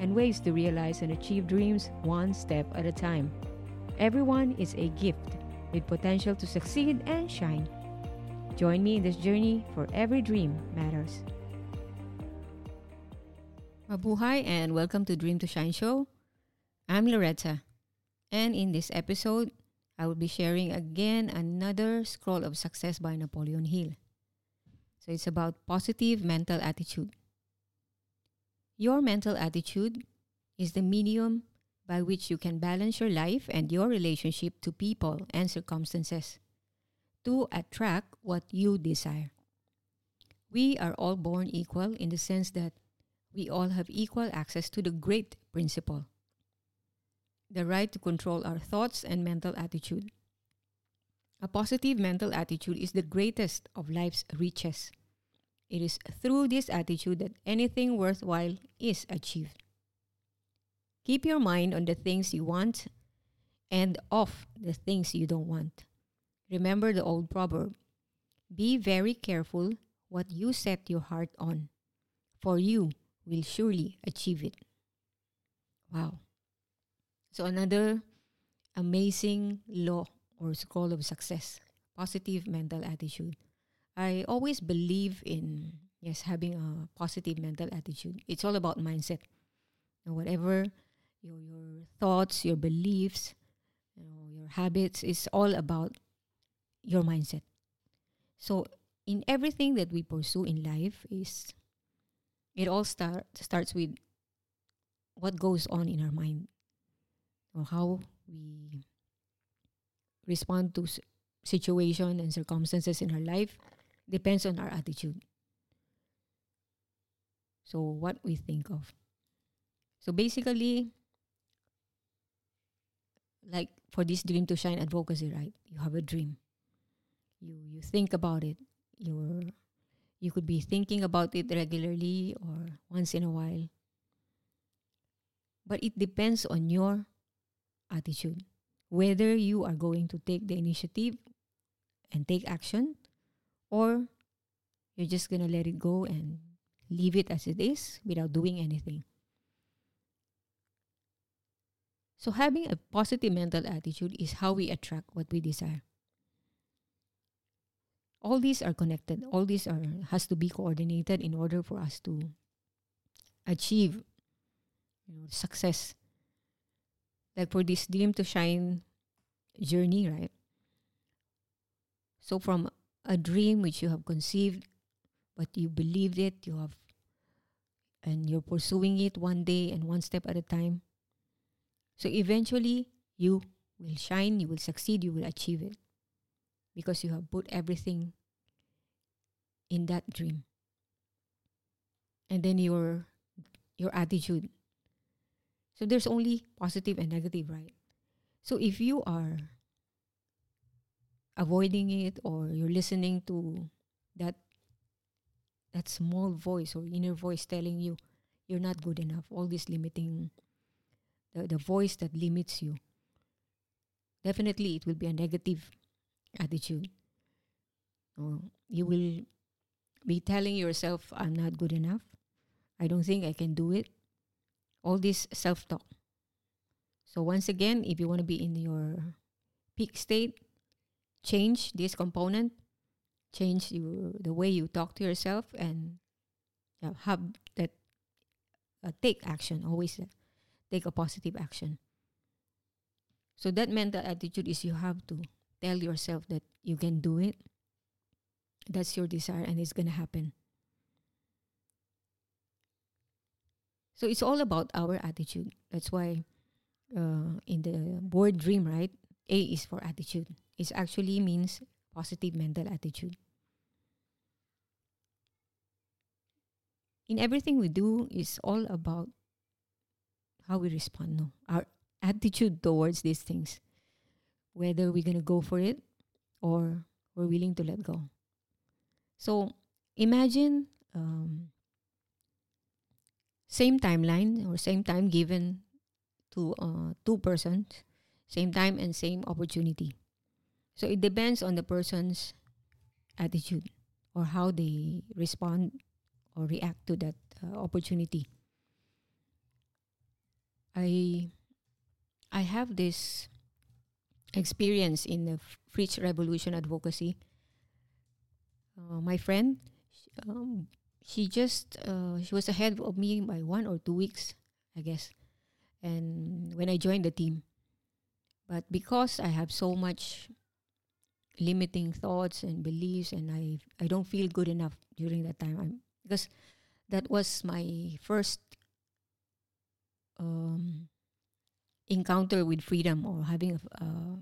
and ways to realize and achieve dreams one step at a time. Everyone is a gift with potential to succeed and shine. Join me in this journey for every dream matters. Mabuhay and welcome to Dream to Shine show. I'm Loretta, and in this episode, I will be sharing again another scroll of success by Napoleon Hill. So it's about positive mental attitude. Your mental attitude is the medium by which you can balance your life and your relationship to people and circumstances to attract what you desire. We are all born equal in the sense that we all have equal access to the great principle the right to control our thoughts and mental attitude. A positive mental attitude is the greatest of life's riches. It is through this attitude that anything worthwhile is achieved. Keep your mind on the things you want and off the things you don't want. Remember the old proverb Be very careful what you set your heart on, for you will surely achieve it. Wow. So, another amazing law or scroll of success positive mental attitude. I always believe in yes having a positive mental attitude. It's all about mindset. You know, whatever your your thoughts, your beliefs, you know, your habits is all about your mindset. So in everything that we pursue in life is it all start starts with what goes on in our mind or how we respond to situation and circumstances in our life depends on our attitude. So, what we think of. So, basically, like for this dream to shine advocacy, right? You have a dream. You you think about it. You're you could be thinking about it regularly or once in a while. But it depends on your attitude. Whether you are going to take the initiative and take action or you're just going to let it go and leave it as it is without doing anything. So, having a positive mental attitude is how we attract what we desire. All these are connected. All these are has to be coordinated in order for us to achieve you know, success. Like for this dream to shine journey, right? So from a dream which you have conceived, but you believed it, you have, and you're pursuing it one day and one step at a time. So eventually, you will shine, you will succeed, you will achieve it because you have put everything in that dream. And then your your attitude. So there's only positive and negative, right? So if you are avoiding it or you're listening to that that small voice or inner voice telling you you're not good enough. All this limiting the, the voice that limits you. Definitely it will be a negative attitude. Or you will be telling yourself i'm not good enough. I don't think i can do it. All this self-talk. So once again if you want to be in your peak state change this component, change you, the way you talk to yourself, and have that uh, take action. Always uh, take a positive action. So that mental attitude is you have to tell yourself that you can do it. That's your desire, and it's gonna happen. So it's all about our attitude. That's why uh, in the board dream, right? A is for attitude. It actually means positive mental attitude. In everything we do is all about how we respond. No, our attitude towards these things, whether we're going to go for it or we're willing to let go. So imagine um, same timeline or same time given to uh, two persons, same time and same opportunity. So it depends on the person's attitude or how they respond or react to that uh, opportunity. I I have this experience in the French Revolution advocacy. Uh, my friend, um, she just uh, she was ahead of me by one or two weeks, I guess. And when I joined the team, but because I have so much limiting thoughts and beliefs, and I I don't feel good enough during that time, I'm, because that was my first um, encounter with freedom or having a, uh,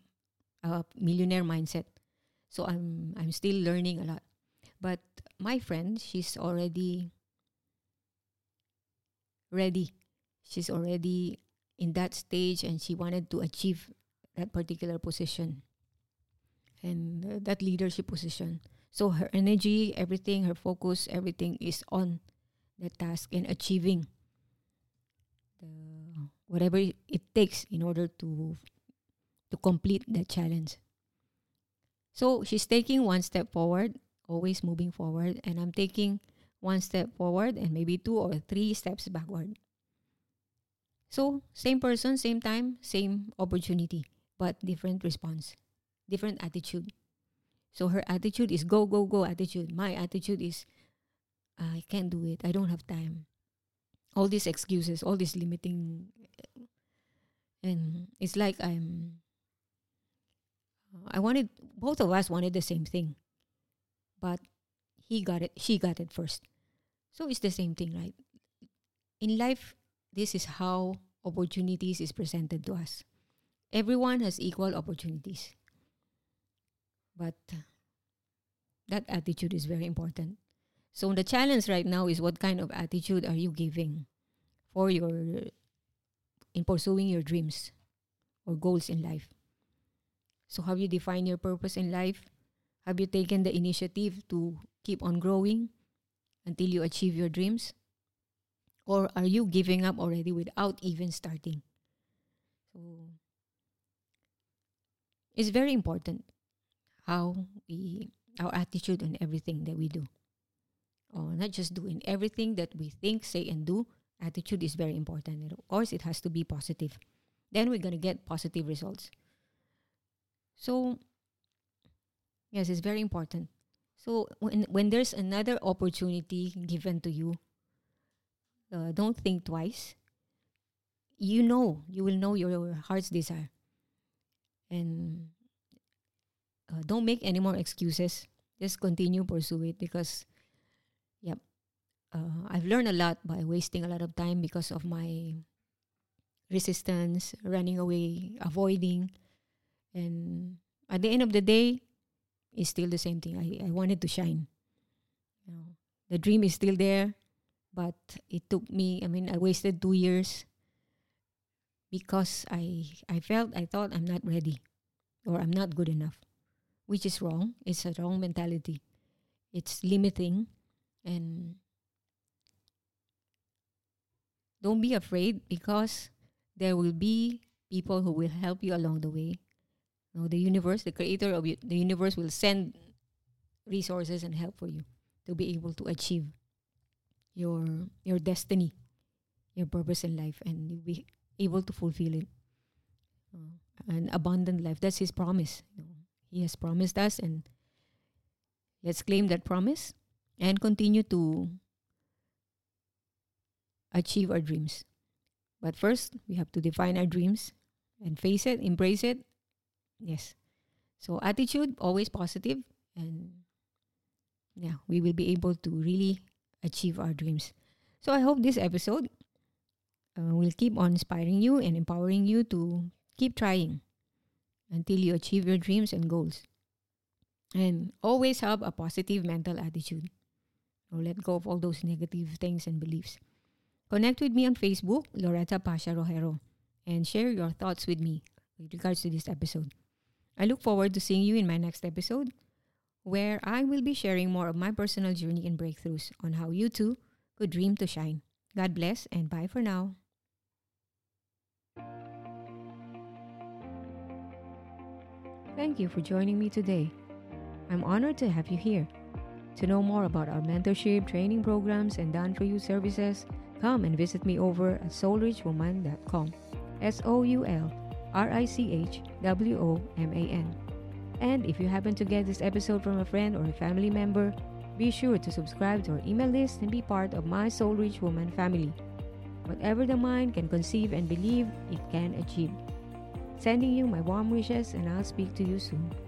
a millionaire mindset. So I'm I'm still learning a lot. But my friend, she's already ready. She's already in that stage and she wanted to achieve that particular position and uh, that leadership position. So her energy, everything, her focus, everything is on the task and achieving the whatever it takes in order to to complete the challenge. So she's taking one step forward, always moving forward, and I'm taking one step forward and maybe two or three steps backward. So, same person, same time, same opportunity, but different response, different attitude. So, her attitude is go, go, go attitude. My attitude is I can't do it. I don't have time. All these excuses, all these limiting. And it's like I'm. I wanted, both of us wanted the same thing. But he got it, she got it first. So it's the same thing, right? In life, this is how opportunities is presented to us. Everyone has equal opportunities. But that attitude is very important. So the challenge right now is what kind of attitude are you giving for your in pursuing your dreams or goals in life? So have you defined your purpose in life? Have you taken the initiative to keep on growing until you achieve your dreams? Or are you giving up already without even starting? So it's very important how we our attitude and everything that we do. Or not just doing everything that we think, say, and do. Attitude is very important. And of course, it has to be positive. Then we're gonna get positive results. So yes, it's very important. So when when there's another opportunity given to you, uh, don't think twice. You know, you will know your heart's desire. And uh, don't make any more excuses. Just continue pursue it because, yep, uh, I've learned a lot by wasting a lot of time because of my resistance, running away, avoiding, and at the end of the day, it's still the same thing. I, I wanted to shine. You know, the dream is still there but it took me i mean i wasted two years because i i felt i thought i'm not ready or i'm not good enough which is wrong. It's a wrong mentality. It's limiting and don't be afraid because there will be people who will help you along the way. You know, the universe the creator of you, the universe will send resources and help for you to be able to achieve your your destiny, your purpose in life, and you'll be able to fulfill it. Uh, an abundant life. That's His promise. He has promised us, and let's claim that promise and continue to achieve our dreams. But first, we have to define our dreams and face it, embrace it. Yes. So attitude always positive and yeah, we will be able to really achieve our dreams. So I hope this episode will keep on inspiring you and empowering you to keep trying until you achieve your dreams and goals. And always have a positive mental attitude. Or let go of all those negative things and beliefs. Connect with me on Facebook, Loretta Pasha Rojero. and share your thoughts with me with regards to this episode. I look forward to seeing you in my next episode, where I will be sharing more of my personal journey and breakthroughs on how you too could dream to shine. God bless and bye for now. Thank you for joining me today. I'm honored to have you here. To know more about our mentorship, training programs, and done for you services, come and visit me over at soulrichwoman.com. S O U L R I C H W O M A N. And if you happen to get this episode from a friend or a family member, be sure to subscribe to our email list and be part of my Soul Rich Woman family. Whatever the mind can conceive and believe, it can achieve. Sending you my warm wishes, and I'll speak to you soon.